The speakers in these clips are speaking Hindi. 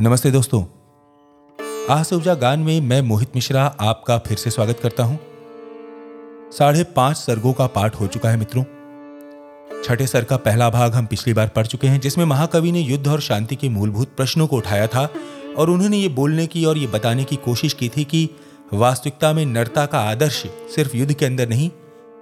नमस्ते दोस्तों। आह गान में मैं मोहित मिश्रा आपका फिर से स्वागत करता हूँ। साढ़े पाँच सर्गों का पाठ हो चुका है मित्रों। छठे सर का पहला भाग हम पिछली बार पढ़ चुके हैं, जिसमें महाकवि ने युद्ध और शांति के मूलभूत प्रश्नों को उठाया था और उन्होंने ये बोलने की और ये बताने की कोशिश की थी कि वास्तविकता में नरता का आदर्श सिर्फ़ युद्ध के अंदर नहीं,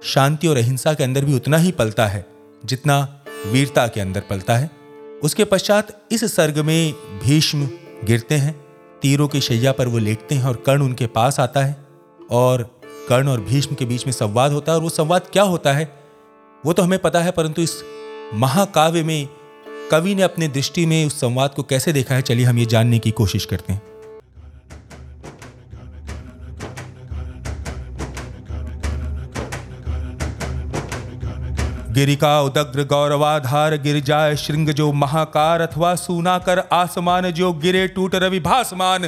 शांति और अहिंसा के अंदर भी उतना ही पलता है जितना वीरता के अंदर पलता है। उसके पश्चात इस सर्ग में भीष्म गिरते हैं, तीरों की शैया पर वो लेटते हैं और कर्ण उनके पास आता है और कर्ण और भीष्म के बीच में संवाद होता है और वो संवाद क्या होता है, वो तो हमें पता है, परंतु इस महाकाव्य में कवि ने अपने दृष्टि में उस संवाद को कैसे देखा है, चलिए हम ये जानने की कोशिश करते हैं। गिरिका उदग्र गौरवाधार गिर जाए श्रृंग जो महाकार अथवा सूना कर आसमान जो गिरे टूट रवि भासमान।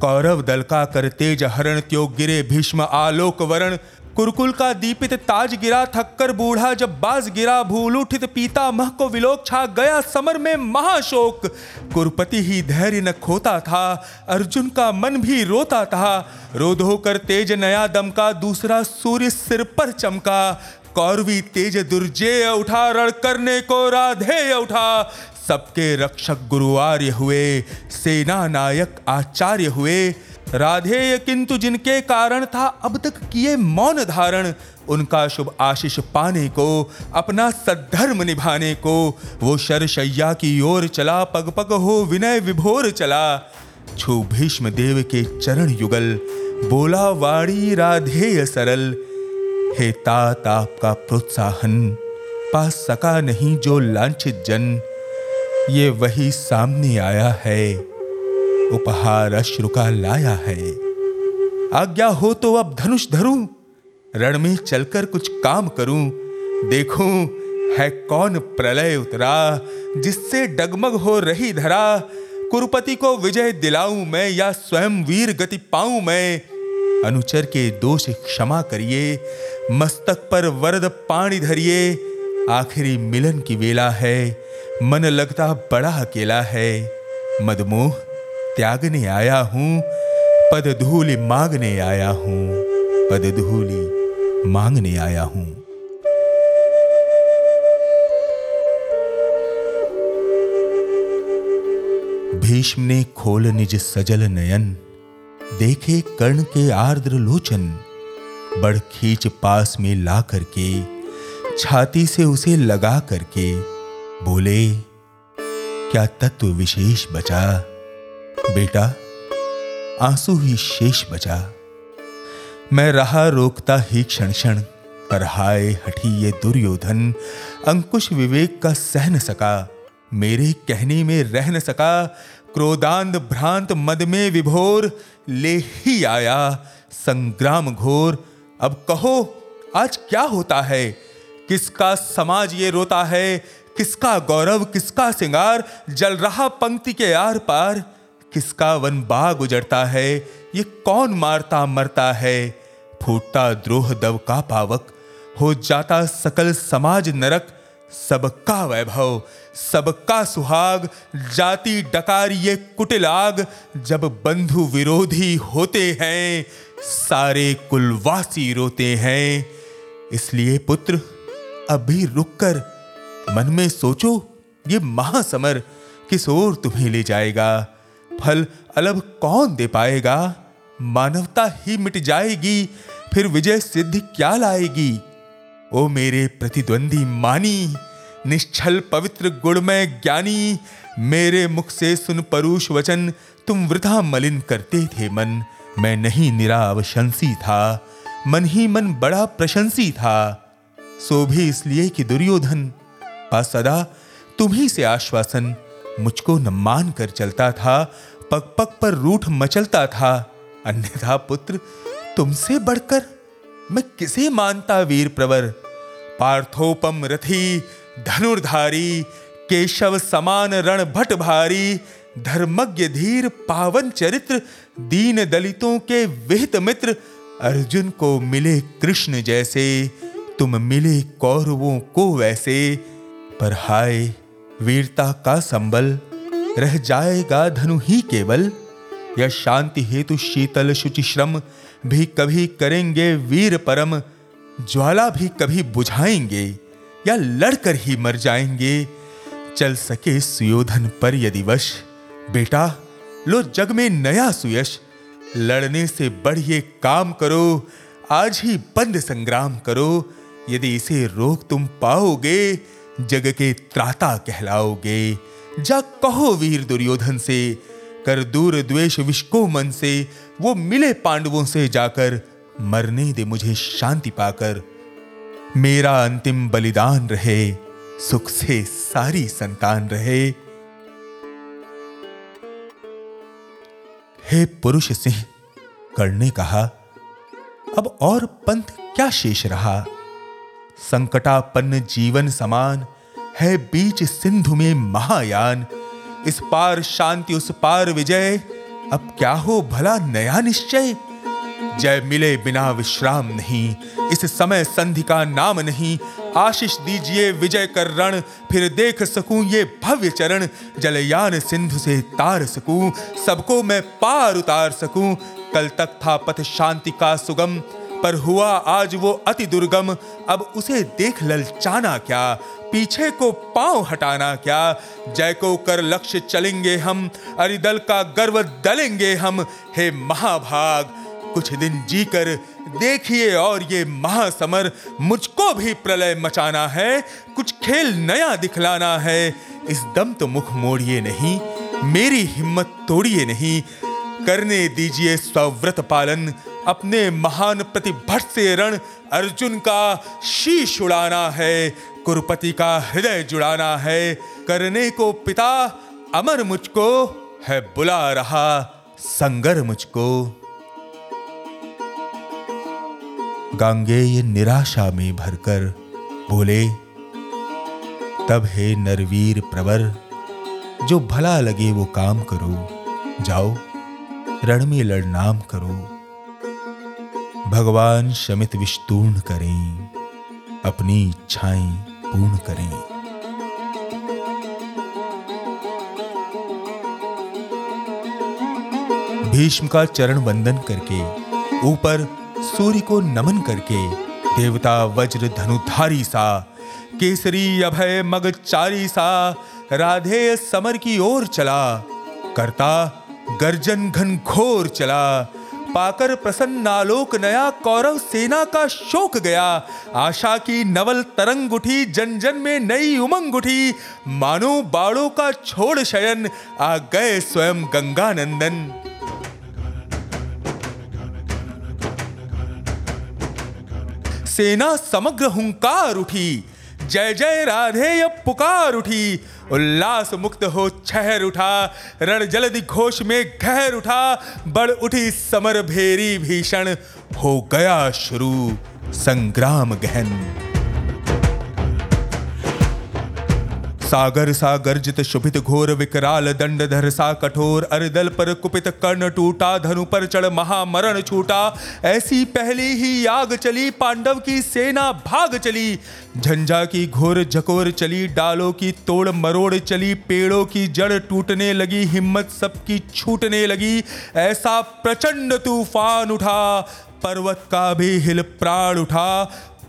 कौरव दल का कर तेज हरण त्यो गिरे भीष्म आलोक वरण। कुरकुल का दीपित ताज गिरा, थक्कर बूढ़ा जब बाज गिरा, भूल उठित पीता मह को विलोक छा गया समर में महाशोक। कुरपति ही धैर्य न खोता था, अर्जुन का मन भी रोता था। रोधो कर तेज नया दम का, दूसरा सूर्य सिर पर चमका। कौरवी तेज दुर्जय उठा, रण करने को राधे उठा। सबके रक्षक गुरुवार्य हुए, सेना नायक आचार्य हुए। राधेय किंतु जिनके कारण था अब तक किए मौन धारण, उनका शुभ आशीष पाने को, अपना सद्धर्म निभाने को, वो शरशैया की ओर चला पग पग हो विनय विभोर चला। छू भीष्म देव के चरण युगल, बोला वाणी राधेय सरल हे तात आपका प्रोत्साहन पा सका नहीं जो लांछित जन। ये वही सामने आया है, उपहार अश्रु का लाया है। आज्ञा हो तो अब धनुष धरूं, रण में चलकर कुछ काम करूँ। देखूँ है कौन प्रलय उतरा, जिससे डगमग हो रही धरा। कुरुपति को विजय दिलाऊं मैं या स्वयं वीर गति पाऊँ मैं अनुचर के दोष क्षमा करिए, मस्तक पर वरद पानी धरिए, आखिरी मिलन की वेला है, मन लगता बड़ा अकेला है। मदमोह, त्यागने आया हूँ पद धूलि मांगने आया हूँ पद धूलि मांगने आया हूँ। भीष्म ने खोल निज सजल नयन देखे कर्ण के आर्द्र लोचन, बड़ खींच पास में ला करके, छाती से उसे लगा करके बोले, क्या तत्व विशेष बचा? बेटा, आँसू ही शेष बचा। मैं रहा रोकता ही क्षण क्षण पर हाय हठी ये दुर्योधन, अंकुश विवेक का सह न सका, मेरे कहने में रह न सका क्रोधांध भ्रांत मद में विभोर, ले ही आया संग्राम घोर। अब कहो, आज क्या होता है? किसका समाज ये रोता है? किसका गौरव, किसका सिंगार? जल रहा पंक्ति के आर पार। किसका वन बाग उजड़ता है? ये कौन मारता मरता है? फूटता द्रोह दव का पावक। हो जाता सकल समाज नरक, सबका वैभव। सबका सुहाग, जाति डकार ये कुटिल आग। जब बंधु विरोधी होते हैं, सारे कुलवासी रोते हैं। इसलिए पुत्र, अभी रुककर मन में सोचो, ये महासमर किस ओर तुम्हें ले जाएगा? फल अलग कौन दे पाएगा? मानवता ही मिट जाएगी, फिर विजय सिद्धि क्या लाएगी? ओ मेरे प्रतिद्वंदी मानी निश्चल पवित्र गुणमय ज्ञानी, मेरे मुख से सुन परुष वचन, तुम वृथा मलिन करते थे मन। मैं नहीं निरावशंसी था, मन ही मन बड़ा प्रशंसी था। सो भी इसलिए कि दुर्योधन पा सदा तुम्ही से आश्वासन, मुझको न मान कर चलता था पग पग पर रूठ मचलता था। अन्यथा पुत्र, तुमसे बढ़कर मैं किसे मानता वीर प्रवर पार्थोपम रथी धनुर्धारी, केशव समान रण भट भारी धर्मज्ञ धीर पावन चरित्र, दीन दलितों के विहित मित्र, अर्जुन को मिले कृष्ण जैसे, तुम मिले कौरवों को वैसे। पर हाय, वीरता का संबल, रह जाएगा धनु ही केवल। या शांति हेतु शीतल शुचि श्रम, भी कभी करेंगे वीर परम, ज्वाला भी कभी बुझाएँगे। या लड़कर ही मर जाएँगे। चल सके सुयोधन पर यदि वश। बेटा, लो जग में नया सुयश। लड़ने से बढ़िए काम करो, आज ही बंद संग्राम करो। यदि इसे रोक तुम पाओगे, जग के त्राता कहलाओगे। जा कहो वीर दुर्योधन से, कर दूर द्वेष विष को मन से। वो मिले पांडवों से जाकर, मरने दे मुझे शांति पाकर। मेरा अंतिम बलिदान रहे, सुख से सारी संतान रहे। हे पुरुष सिंह, कर्ण ने कहा, अब और पंथ क्या शेष रहा? संकटापन्न जीवन समान है बीच सिंधु में महायान। इस पार शांति, उस पार विजय, अब क्या हो भला नया निश्चय? जय मिले बिना विश्राम नहीं। इस समय संधि का नाम नहीं। आशीष दीजिए विजय कर रण, फिर देख सकूँ ये भव्य चरण। जलयान सिंधु से तार सकूँ, सबको मैं पार उतार सकूँ। कल तक था पथ शांति का सुगम, पर हुआ आज वो अति दुर्गम। अब उसे देख ललचाना क्या? पीछे को पाँव हटाना क्या? जय को कर लक्ष्य चलेंगे हम, अरिदल का गर्व दलेंगे हम। हे महाभाग कुछ दिन जीकर देखिए और ये महासमर मुझको भी प्रलय मचाना है, कुछ खेल नया दिखलाना है। इस दम तो मुख मोड़िए नहीं, मेरी हिम्मत तोड़िए नहीं। करने दीजिए स्वव्रत पालन, अपने महान प्रतिभट से रण अर्जुन का शीश उड़ाना है, कुरुपति का हृदय जुड़ाना है। करने को पिता, अमर मुझको है, बुला रहा संगर मुझको। गांगेय निराशा में भरकर बोले, तब हे नरवीर प्रवर, जो भला लगे वो काम करो, जाओ, रण में लड़नाम करो। भगवान शमित विस्तूर्ण करें, अपनी इच्छाएँ पूर्ण करें। भीष्म का चरण वंदन करके ऊपर सूर्य को नमन करके देवता वज्र धनुधारी सा, केसरी अभय मगचारी सा, राधे समर की ओर चला, करता गर्जन घन घोर चला, पाकर प्रसन्न आलोक नया कौरव सेना का शोक गया, आशा की नवल तरंग उठी, जन जन में नई उमंग उठी, मानो बाड़ों का छोड़ शयन, आ गए स्वयं गंगानंदन। सेना समग्र हुंकार उठी। जय जय राधे पुकार उठी। उल्लास मुक्त हो छहर उठा। रण जलदि घोष में घहर उठा। बड़ उठी समर भेरी भीषण। हो गया शुरू संग्राम गहन। सागर सा गर्जित शुभित घोर विकराल दंड धर सा कठोर अरदल पर कुपित कर्ण टूटा, धनु पर चढ़ महामरण छूटा। ऐसी पहली ही आग चली, पांडव की सेना भाग चली। झंझा की घोर झकोर चली, डालों की तोड़ मरोड़ चली, पेड़ों की जड़ टूटने लगी, हिम्मत सबकी छूटने लगी। ऐसा प्रचंड तूफ़ान उठा, पर्वत का भी हिल प्राण उठा।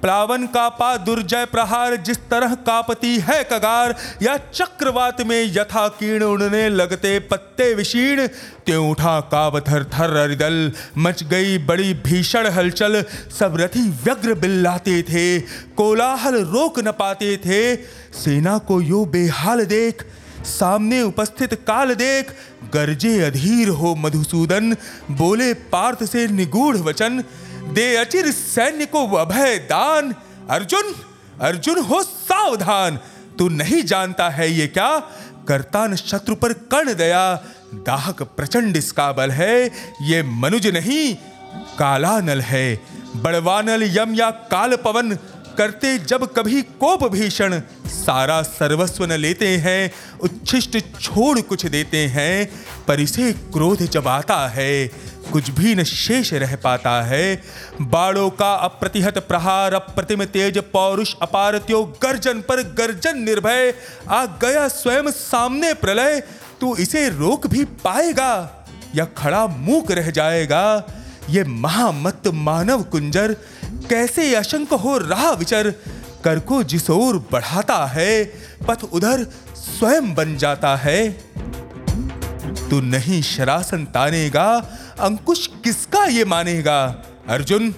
प्लावन का पा दुर्जय प्रहार, जिस तरह कापती है कगार, या चक्रवात में यथा कीर्ण उड़ने लगते पत्ते विशीर्ण, त्यों उठा काव थर थर अरिदल मच गई बड़ी भीषण हलचल, सब रथी व्यग्र बिल्लाते थे, कोलाहल रोक न पाते थे। सेना को यो बेहाल देख, सामने उपस्थित काल देख, गर्जे अधीर हो मधुसूदन, बोले पार्थ से निगूढ़ वचन दे अचिर सैन्य को अभय दान। अर्जुन अर्जुन हो सावधान। तू नहीं जानता है ये क्या? करतान शत्रु पर कर्ण दया। दाहक प्रचंड इसका बल है। ये मनुज नहीं, कालानल है। बड़वानल यम या काल पवन करते जब कभी कोप भीषण। सारा सर्वस्व न लेते हैं, उच्छिष्ट छोड़ कुछ देते हैं। पर इसे क्रोध जब आता है, कुछ भी न शेष रह पाता है। बाड़ों का अप्रतिहत प्रहार, अप्रतिम तेज पौरुष अपारत्यो गर्जन पर गर्जन निर्भय। आ गया स्वयं सामने प्रलय, तू इसे रोक भी पाएगा या खड़ा मूक रह जाएगा? ये महामत मानव कुंजर, कैसे अशंक हो रहा विचर? कर को जिस ओर बढ़ाता है, पथ उधर स्वयं बन जाता है। तू नहीं शरासन तानेगा, अंकुश किसका ये मानेगा? अर्जुन,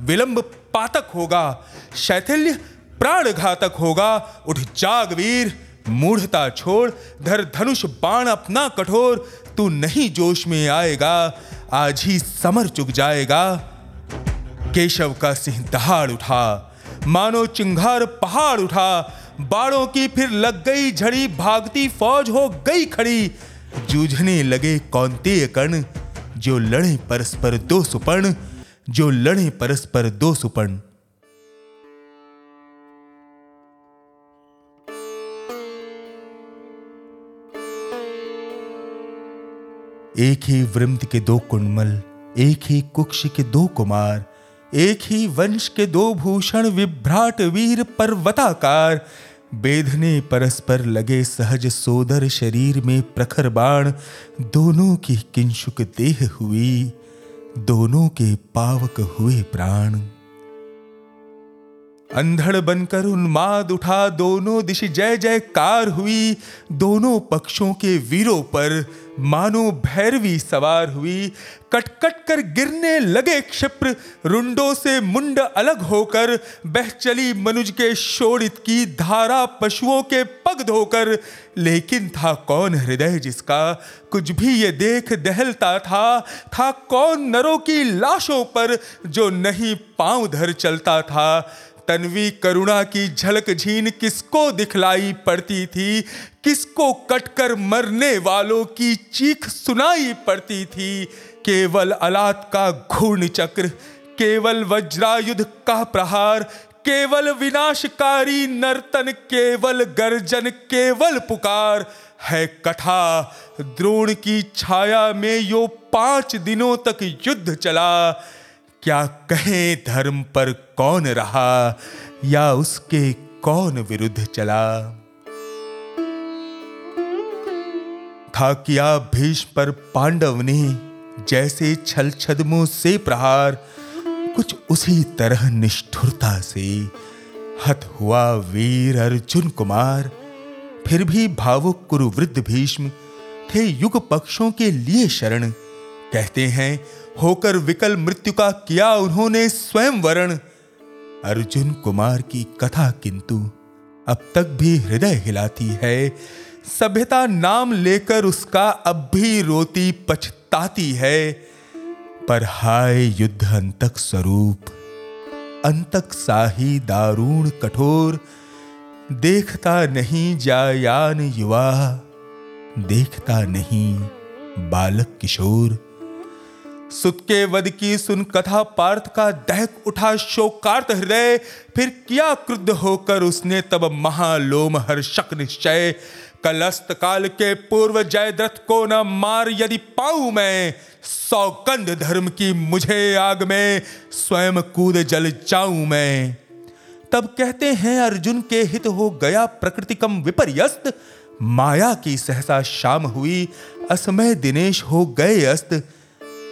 विलंब पातक होगा, शैथिल्य प्राण घातक होगा, उठ जाग वीर, मूढ़ता छोड़, धर धनुष बाण अपना कठोर, तू नहीं जोश में आएगा, आज ही समर चुक जाएगा। केशव का सिंह दहाड़ उठा, मानो चिंगार पहाड़ उठा बाड़ों की फिर लग गई झड़ी, भागती फौज हो गई खड़ी जूझने लगे कौनते कर्ण जो लड़े परस्पर दो सुपर्ण, जो लड़े परस्पर दो सुपर्ण। एक ही वृंद के दो कुंडमल, एक ही कुक्ष के दो कुमार, एक ही वंश के दो भूषण, विभ्राट वीर पर्वताकार बेधने परस्पर लगे सहज सोदर शरीर में प्रखर बाण, दोनों की किंशुक देह हुई, दोनों के पावक हुए प्राण। अंधड़ बनकर उन्माद उठा दोनों दिश जय जयकार हुई। दोनों पक्षों के वीरों पर मानो भैरवी सवार हुई। कट कट कर गिरने लगे क्षिप्र, रुंडों से मुंड अलग होकर बह चली मनुज के शोड़ित की धारा पशुओं के पग धोकर। लेकिन था कौन हृदय जिसका? कुछ भी ये देख दहलता था। था कौन नरों की लाशों पर जो नहीं पाँव धर चलता था। तन्वी करुणा की झलक झीन किसको दिखलाई पड़ती थी? किसको कटकर मरने वालों की चीख सुनाई पड़ती थी? केवल अलात का घूर्ण चक्र, केवल वज्रायुध का प्रहार, केवल विनाशकारी नर्तन, केवल गर्जन, केवल पुकार। है कथा, द्रोण की छाया में यो पाँच दिनों तक युद्ध चला। क्या कहें धर्म पर कौन रहा या उसके कौन विरुद्ध चला? था किया भीष्म पर पांडव ने जैसे छल छदमों से प्रहार, कुछ उसी तरह निष्ठुरता से हत हुआ वीर अर्जुन कुमार। फिर भी भावुक कुरुवृद्ध भीष्म थे युग पक्षों के लिए शरण। कहते हैं होकर विकल मृत्यु का किया उन्होंने स्वयं वरण। अर्जुन कुमार की कथा किंतु अब तक भी हृदय हिलाती है। सभ्यता नाम लेकर उसका अब भी रोती पछताती है। पर हाय युद्ध अंतक स्वरूप, अंतक साही दारूण कठोर, देखता नहीं जायान युवा, देखता नहीं बालक किशोर। सुत के वध की सुन कथा पार्थ का दहक उठा शोकार्त हृदय, फिर किया क्रुद्ध होकर उसने तब महालोम हर्षक निश्चय। कलस्त काल के पूर्व जयद्रथ को न मार यदि पाऊँ मैं, सौगंध धर्म की मुझे आग में, स्वयं कूद जल जाऊँ मैं। तब कहते हैं अर्जुन के हित हो गया प्रकृतिकम विपर्यस्त, माया की सहसा शाम हुई, असमय दिनेश हो गए अस्त।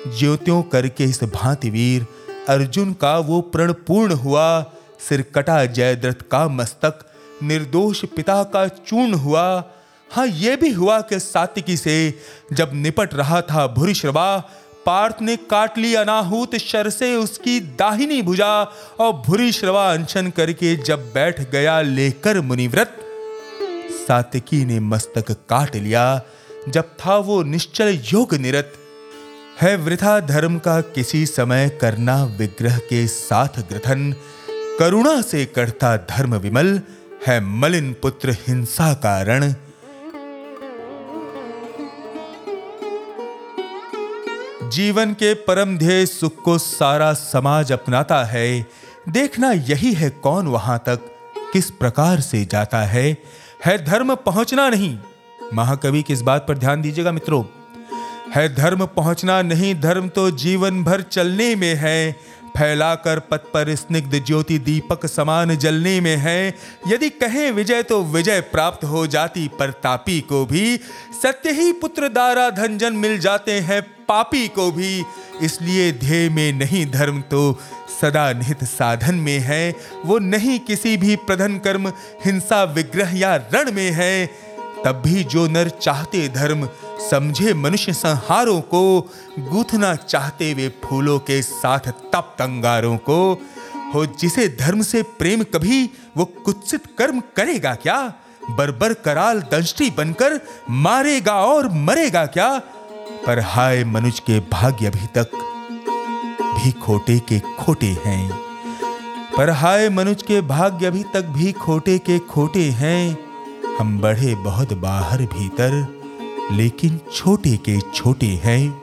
ज्योतियों करके इस भांति वीर अर्जुन का वो प्रण पूर्ण हुआ। सिर कटा जयद्रथ का मस्तक, निर्दोष पिता का चूर्ण हुआ। हाँ ये भी हुआ कि सातिकी से जब निपट रहा था भूरिश्रवा, पार्थ ने काट ली अनाहूत शर से उसकी दाहिनी भुजा और भूरिश्रवा अनशन करके जब बैठ गया लेकर मुनिव्रत सातिकी ने मस्तक काट लिया। जब था वो निश्चल योग निरत है वृथा धर्म का किसी समय करना विग्रह के साथ ग्रथन। करुणा से करता धर्म विमल, है मलिन पुत्र हिंसा कारण जीवन के परम ध्येय सुख को सारा समाज अपनाता है। देखना यही है कौन वहाँ तक, किस प्रकार से जाता है। है धर्म पहुँचना नहीं। महाकवि किस बात पर ध्यान दीजिएगा मित्रों। है धर्म पहुँचना नहीं, धर्म तो जीवन भर चलने में है। फैलाकर पथ पर स्निग्ध ज्योति दीपक समान जलने में है। यदि कहें विजय तो विजय प्राप्त हो जाती, पर तापी को भी सत्य ही पुत्र दारा धनजन मिल जाते हैं पापी को भी। इसलिए ध्येय में नहीं, धर्म तो सदा निहित साधन में है। वो नहीं किसी भी प्रधन कर्म, हिंसा, विग्रह या रण में है। तब भी जो नर चाहते धर्म समझे मनुष्य संहारों को, गूथना चाहते वे फूलों के साथ तप तंगारों को, हो जिसे धर्म से प्रेम कभी वो कुत्सित कर्म करेगा क्या? बरबर कराल दंष्टि बनकर मारेगा और मरेगा क्या? पर हाय मनुज के भाग्य अभी तक भी खोटे के खोटे हैं। पर हाय मनुज के भाग्य अभी तक भी खोटे के खोटे हैं। हम बढ़े बहुत बाहर भीतर, लेकिन छोटे के छोटे हैं।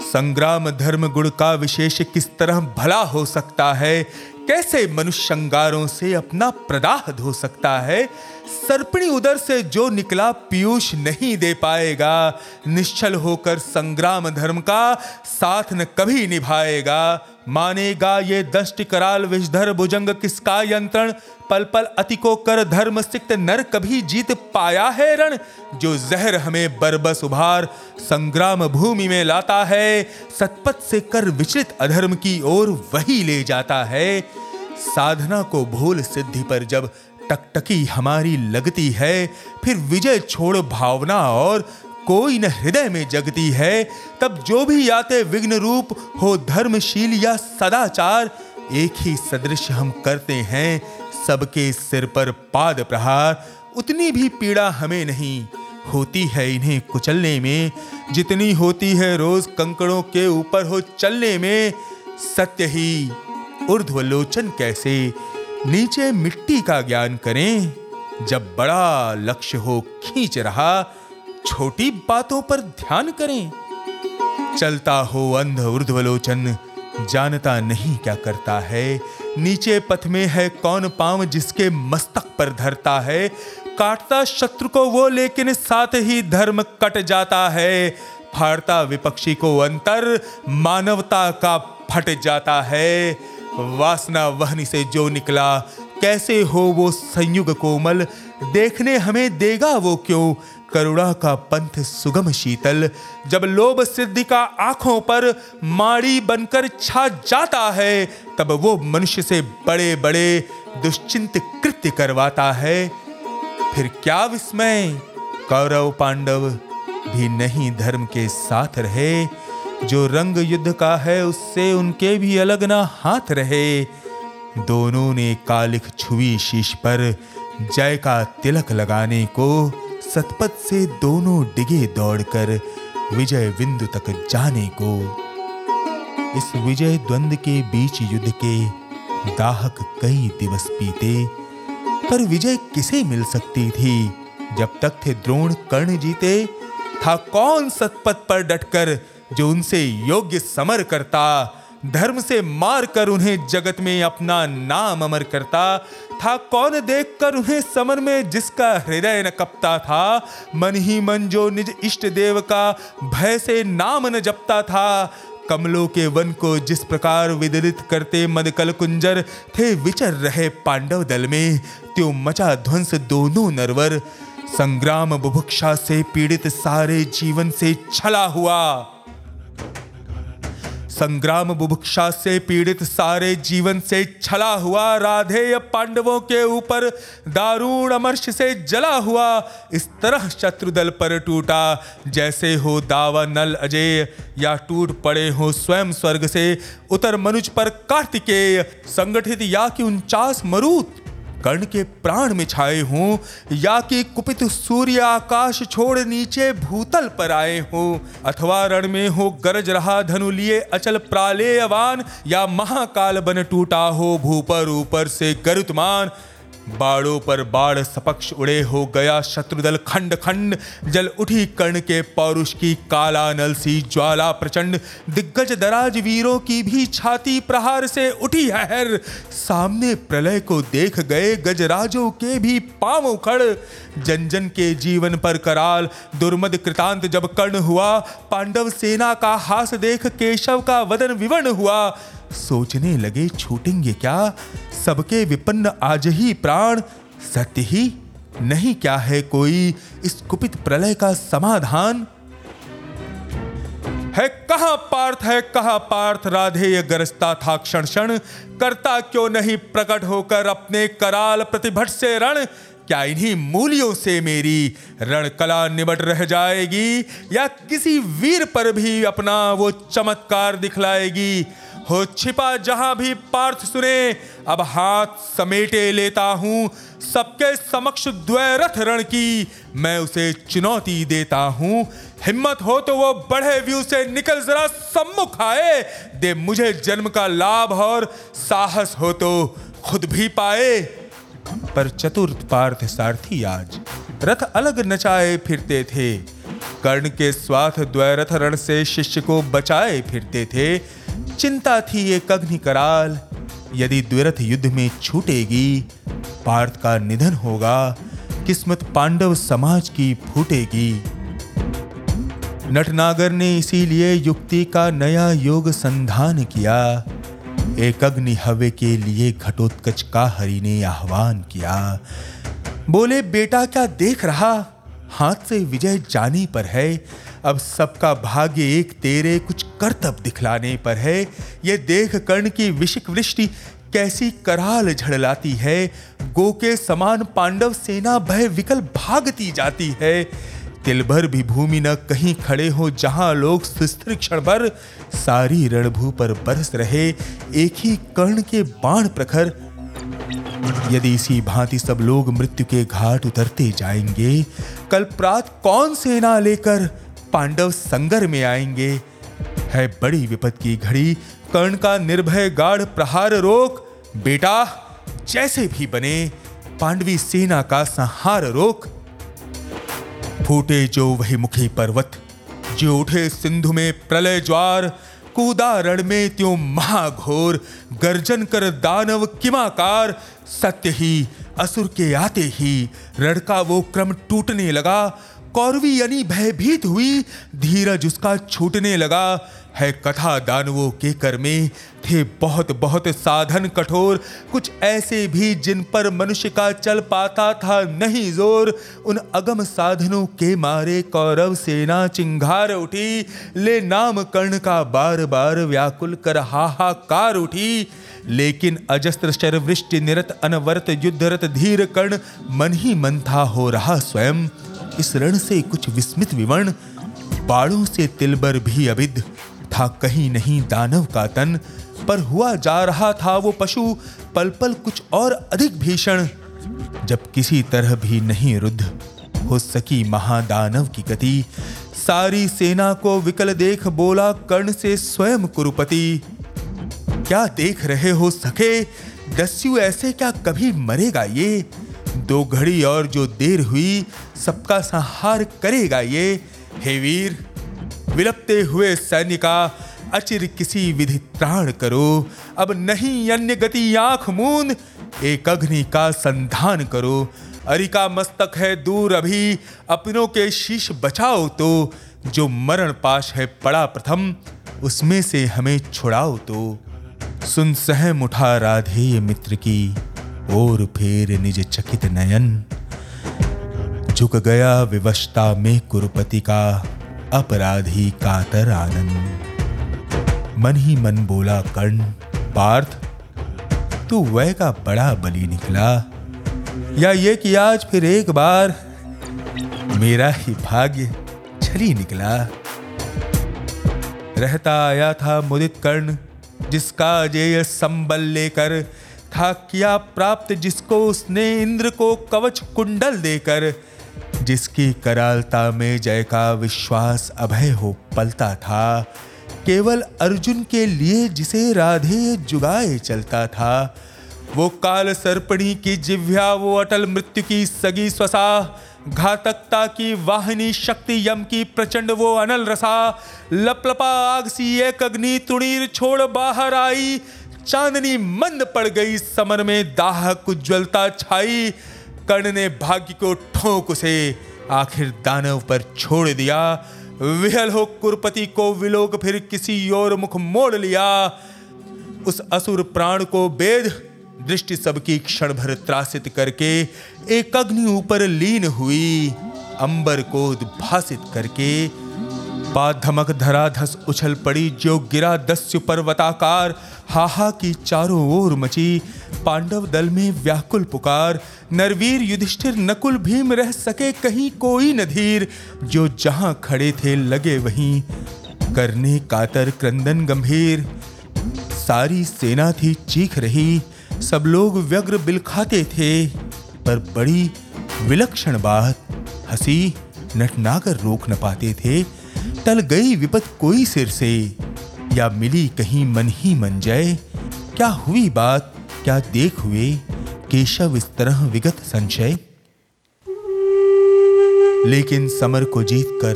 संग्राम धर्म गुण का विशेष किस तरह भला हो सकता है? कैसे मनुष्य अंगारों से अपना प्रदाह धो सकता है? सर्पणी उदर से जो निकला पीयूष नहीं दे पाएगा, निश्चल होकर संग्राम धर्म का साथ न कभी निभाएगा। मानेगा ये दष्ट कराल विषधर भुजंग किसका यंत्रण? पल पल अति को कर धर्म सिक्त नर कभी जीत पाया है रण? जो जहर हमें बरबस उभार, संग्राम भूमि में लाता है, सतपथ से कर विचलित अधर्म की ओर वही ले जाता है। साधना को भूल सिद्धि पर जब टकटकी हमारी लगती है, फिर विजय छोड़ भावना और कोई न हृदय में जगती है, तब जो भी आते विघ्न रूप हो, धर्मशील या सदाचार, एक ही सदृश हम करते हैं, सबके सिर पर पाद प्रहार। उतनी भी पीड़ा हमें नहीं, होती है इन्हें कुचलने में। जितनी होती है रोज कंकड़ों के ऊपर हो चलने में, सत्य ही ऊर्ध्वलोचन कैसे नीचे मिट्टी का ज्ञान करें? जब बड़ा लक्ष्य हो खींच रहा, छोटी बातों पर ध्यान करें। चलता हो अंध ऊर्ध्वलोचन, जानता नहीं क्या करता है। नीचे पथ में है कौन पाँव जिसके मस्तक पर धरता है। काटता शत्रु को वो, लेकिन साथ ही धर्म कट जाता है। फाड़ता विपक्षी को अंतर, मानवता का फट जाता है। वासना वहनी से जो निकला, कैसे हो वो संयुग कोमल? देखने हमें देगा वो क्यों? करुणा का पंथ सुगम शीतल। जब लोभ सिद्धि का आँखों पर माड़ी बनकर छा जाता है, तब वो मनुष्य से बड़े बड़े दुश्चिंत कृत्य करवाता है। फिर क्या विस्मय? कौरव पांडव भी नहीं धर्म के साथ रहे। जो रंग युद्ध का है, उससे उनके भी अलग ना हाथ रहे। दोनों ने कालिक छुई शीश पर जय का तिलक लगाने को सतपथ से दोनों डिगे दौड़कर विजय बिंदु तक जाने को। इस विजय द्वंद के बीच युद्ध के दाहक कई दिवस बीते, पर विजय किसे मिल सकती थी? जब तक थे द्रोण कर्ण जीते, था कौन सतपथ पर डटकर जो उनसे योग्य समर करता, धर्म से मार कर उन्हें जगत में अपना नाम अमर करता, था कौन देख कर उन्हें समर में जिसका हृदय न कपता था, मन ही मन जो निज इष्ट देव का भय से नाम न जपता था, कमलों के वन को जिस प्रकार विदलित करते मदकल कुंजर थे विचर रहे पांडव दल में, त्यों मचा ध्वंस दोनों नरवर, संग्राम बुभुक्षा से पीड़ित सारे जीवन से छला हुआ। संग्राम बुभुक्षा से पीड़ित सारे जीवन से छला हुआ राधेय पांडवों के ऊपर दारुण अमर्श से जला हुआ इस तरह शत्रुदल पर टूटा। जैसे हो दावा नल अजय या टूट पड़े हो स्वयं स्वर्ग से, उतर मनुज पर कार्तिकेय, संगठित या कि उनचास मरुत। कर्ण के प्राण में छाए हों, या कि कुपित सूर्य आकाश छोड़ नीचे भूतल पर आए हों। अथवा रण में हो, गरज रहा धनु लिए अचल प्रालेयवान, या महाकाल बन टूटा हो, भूपर ऊपर से गरुतमान। बाड़ों पर बाढ़ सपक्ष उड़े हो गया शत्रुदल खंड खंड। जल उठी कर्ण के पौरुष की काला नल सी ज्वाला प्रचंड। दिग्गज दराज वीरों की भी छाती प्रहार से उठी हर। सामने प्रलय को देख गए गजराजों के भी पाँव उखड़। जन जन के जीवन पर कराल दुर्मद कृतांत जब कर्ण हुआ। पांडव सेना का हास देख केशव का वदन विवर्ण हुआ। सोचने लगे, छूटेंगे क्या? सबके विपन्न आज ही प्राण। सत्य ही नहीं, क्या है कोई इस कुपित प्रलय का समाधान? है कहा पार्थ, है कहा पार्थ? राधेय गरजता था क्षण क्षण करता क्यों नहीं प्रकट होकर अपने कराल प्रतिभट से रण? क्या इन्हीं मूल्यों से मेरी रणकला निबट रह जाएगी? या किसी वीर पर भी अपना वो चमत्कार दिखलाएगी? हो छिपा जहाँ भी पार्थ सुने, अब हाथ समेटे लेता हूँ। सबके समक्ष द्वैरथ रण की मैं उसे चुनौती देता हूँ। हिम्मत हो तो वो बढ़े व्यू से निकल, जरा सम्मुख आए। दे मुझे जन्म का लाभ और साहस हो तो खुद भी पाए। पर चतुर्थ पार्थ सारथी आज रथ अलग नचाए फिरते थे। कर्ण के स्वाथ द्वैरथ रण से शिष्य को बचाए फिरते थे। चिंता थी एक अग्नि कराल। यदि द्विरथ युद्ध में छूटेगी, पार्थ का निधन होगा, किस्मत पांडव समाज की फूटेगी। नटनागर ने इसीलिए युक्ति का नया योग संधान किया। एक अग्नि हवे के लिए घटोत्कच का हरि ने आह्वान किया। बोले, बेटा क्या देख रहा? हाथ से विजय जाने पर है। अब सबका भाग्य एक तेरे कुछ कर्तव्य दिखलाने पर है। ये देख कर्ण की विशिक वृष्टि कैसी कराल झड़लाती है। गो के समान पांडव सेना भय विकल भागती जाती है। तिल भर भी भूमि न कहीं खड़े हो, जहाँ लोग सुस्थिर क्षण भर सारी रणभू पर बरस रहे, एक ही कर्ण के बाण प्रखर। यदि इसी भांति सब लोग मृत्यु के घाट उतरते जाएँगे, कल प्रात कौन सेना लेकर पांडव संगर में आएँगे? है बड़ी विपद की घड़ी। कर्ण का निर्भय गाढ़ प्रहार रोक। बेटा, जैसे भी बने, पांडवी सेना का संहार रोक। फूटे जो वही मुखी पर्वत, जो उठे सिंधु में प्रलय ज्वार। कूदा रण में त्यों महाघोर, गर्जन कर दानव किमाकार। सत्य ही, असुर के आते ही, रण का वो क्रम टूटने लगा। कौरवी यानी भयभीत हुई। धीरज उसका छूटने लगा। है कथा दानवों के कर में थे बहुत बहुत साधन कठोर। कुछ ऐसे भी जिन पर मनुष्य का चल पाता था नहीं ज़ोर। उन अगम साधनों के मारे कौरव सेना चिंगार उठी। ले नाम कर्ण का बार बार व्याकुल कर हाहाकार उठी। लेकिन अजस्त्र शर वृष्टि निरत अनवरत युद्धरत धीर कर्ण मन ही मन था हो रहा स्वयं। इस रण से कुछ विस्मित विवर्ण बाड़ों से तिलबर भी अविद था कहीं नहीं दानव का तन, पर हुआ जा रहा था वो पशु पल पल कुछ और अधिक भीषण। जब किसी तरह भी नहीं रुद्ध, हो सकी महादानव की गति। सारी सेना को विकल देख बोला कर्ण से स्वयं कुरुपति। क्या देख रहे हो सके दस्यु ऐसे क्या कभी मरेगा ये? दो घड़ी और जो देर हुई, सबका संहार करेगा ये। हे वीर, विलपते हुए सैन्य का अचिर किसी विधि त्राण करो। अब नहीं अन्य गति आँख मूंद, एक अग्नि का संधान करो। अरिका मस्तक है दूर अभी, अपनों के शीश बचाओ तो। जो मरण पाश है पड़ा प्रथम, उसमें से हमें छुड़ाओ तो। सुन सहम उठा राधेय मित्र की। और फेर निज चकित नयन। झुक गया विवशता में कुरुपति का अपराधी कातर आनंद। मन ही मन बोला, कर्ण, पार्थ, तू वह का बड़ा बली निकला। या ये कि आज फिर एक बार मेरा ही भाग्य छली निकला। रहता आया था मुदित कर्ण, जिसका अजेय संबल लेकर था किया प्राप्त जिसको उसने इंद्र को कवच कुंडल देकर, जिसकी करालता में जय का विश्वास अभय हो पलता था। केवल अर्जुन के लिए जिसे राधे जुगाए चलता था। वो काल सर्पणी की जिव्या, वो अटल मृत्यु की सगी स्वसा, घातकता की वाहिनी, शक्ति यम की प्रचंड, वो अनल रसा। लपलपा आग सी एक अग्नि, तुणीर छोड़ बाहर आई। चांदनी मंद पड़ गई, समर में दाहक उज्ज्वलता छाई। कर्ण ने भाग्य को ठोंक उसे, आखिर दानव पर छोड़ दिया। विहल हो कुरपति को विलोक, फिर किसी और मुख मोड़ लिया। उस असुर प्राण को बेद, दृष्टि सबकी क्षण भर त्रासित करके, एक अग्नि ऊपर लीन हुई, अंबर को उद्भासित करके धमक धरा धस उछल पड़ी, जो गिरा दस्यु पर्वताकार, हाहा की चारों ओर मची। पांडव दल में व्याकुल पुकार, नरवीर युधिष्ठिर नकुल भीम रह सके कहीं कोई नधीर जो जहाँ खड़े थे लगे वहीं, करने कातर क्रंदन गंभीर। सारी सेना थी चीख रही, सब लोग व्यग्र बिलखाते थे, पर बड़ी विलक्षण बात, हँसी, नटनाकर रोक न पाते थे। टल गई विपत कोई सिर से। या मिली कहीं मन ही मन जाए। क्या हुई बात, क्या देख हुए। केशव इस तरह विगत संशय। लेकिन समर को जीत कर,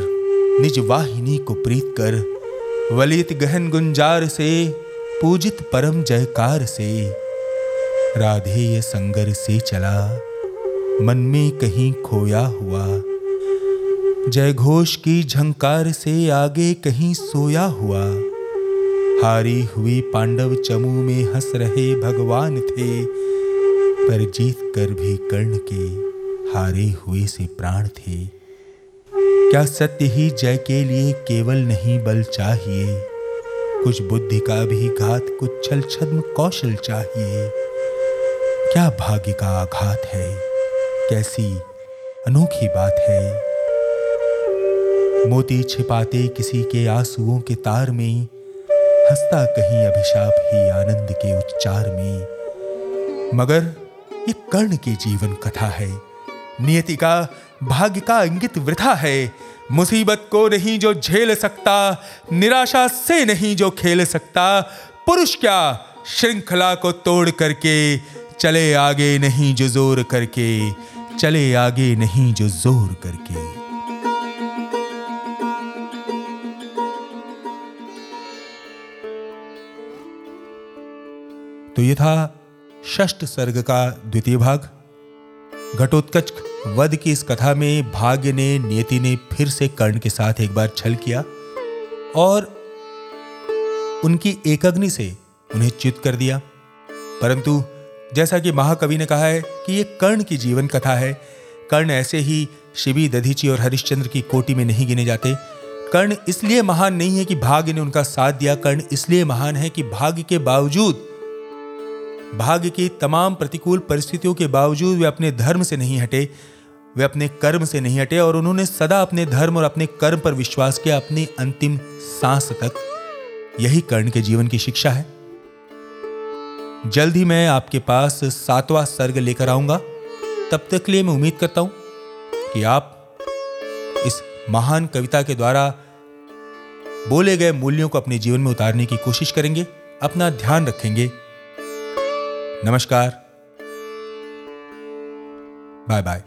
निज वाहिनी को प्रीत कर, वलित गहन गुंजार से, पूजित परम जयकार से, राधेय संगर से चला, मन में कहीं खोया हुआ। जय घोष की झंकार से आगे कहीं सोया हुआ। हारी हुई पांडव चमू में हंस रहे भगवान थे, पर जीत कर भी कर्ण के हारे हुए से प्राण थे। क्या सत्य ही जय के लिए केवल नहीं बल चाहिए? कुछ बुद्धि का भी घात, कुछ छल छद्म कौशल चाहिए। क्या भाग्य का आघात है? कैसी अनोखी बात है। मोती छिपाते किसी के आंसुओं के तार में, हंसता कहीं अभिशाप ही आनंद के उच्चार में। मगर ये कर्ण की जीवन कथा है, नियति का, भाग्य का इंगित वृथा है। मुसीबत को नहीं जो झेल सकता, निराशा से नहीं जो खेल सकता, पुरुष क्या श्रृंखला को तोड़ करके, चले आगे नहीं जो ज़ोर करके, चले आगे नहीं जो ज़ोर करके। तो ये था षष्ठ सर्ग का द्वितीय भाग। घटोत्कच वध की इस कथा में भाग्य ने, नियति ने फिर से कर्ण के साथ एक बार छल किया और उनकी एकाग्नि से उन्हें चित कर दिया। परंतु जैसा कि महाकवि ने कहा है कि ये कर्ण की जीवन कथा है। कर्ण ऐसे ही शिवी, दधीची और हरिश्चंद्र की कोटि में नहीं गिने जाते। कर्ण इसलिए महान नहीं है कि भाग्य ने उनका साथ दिया। कर्ण इसलिए महान है कि भाग्य के बावजूद भाग्य की तमाम प्रतिकूल परिस्थितियों के बावजूद वे अपने धर्म से नहीं हटे, वे अपने कर्म से नहीं हटे और उन्होंने सदा अपने धर्म और अपने कर्म पर विश्वास किया, अपनी अंतिम सांस तक। यही कर्ण के जीवन की शिक्षा है। जल्द ही मैं आपके पास सातवां सर्ग लेकर आऊँगा। तब तक लिए मैं उम्मीद करता हूँ कि आप इस महान कविता के द्वारा बोले गए मूल्यों को अपने जीवन में उतारने की कोशिश करेंगे, अपना ध्यान रखेंगे नमस्कार। Bye bye.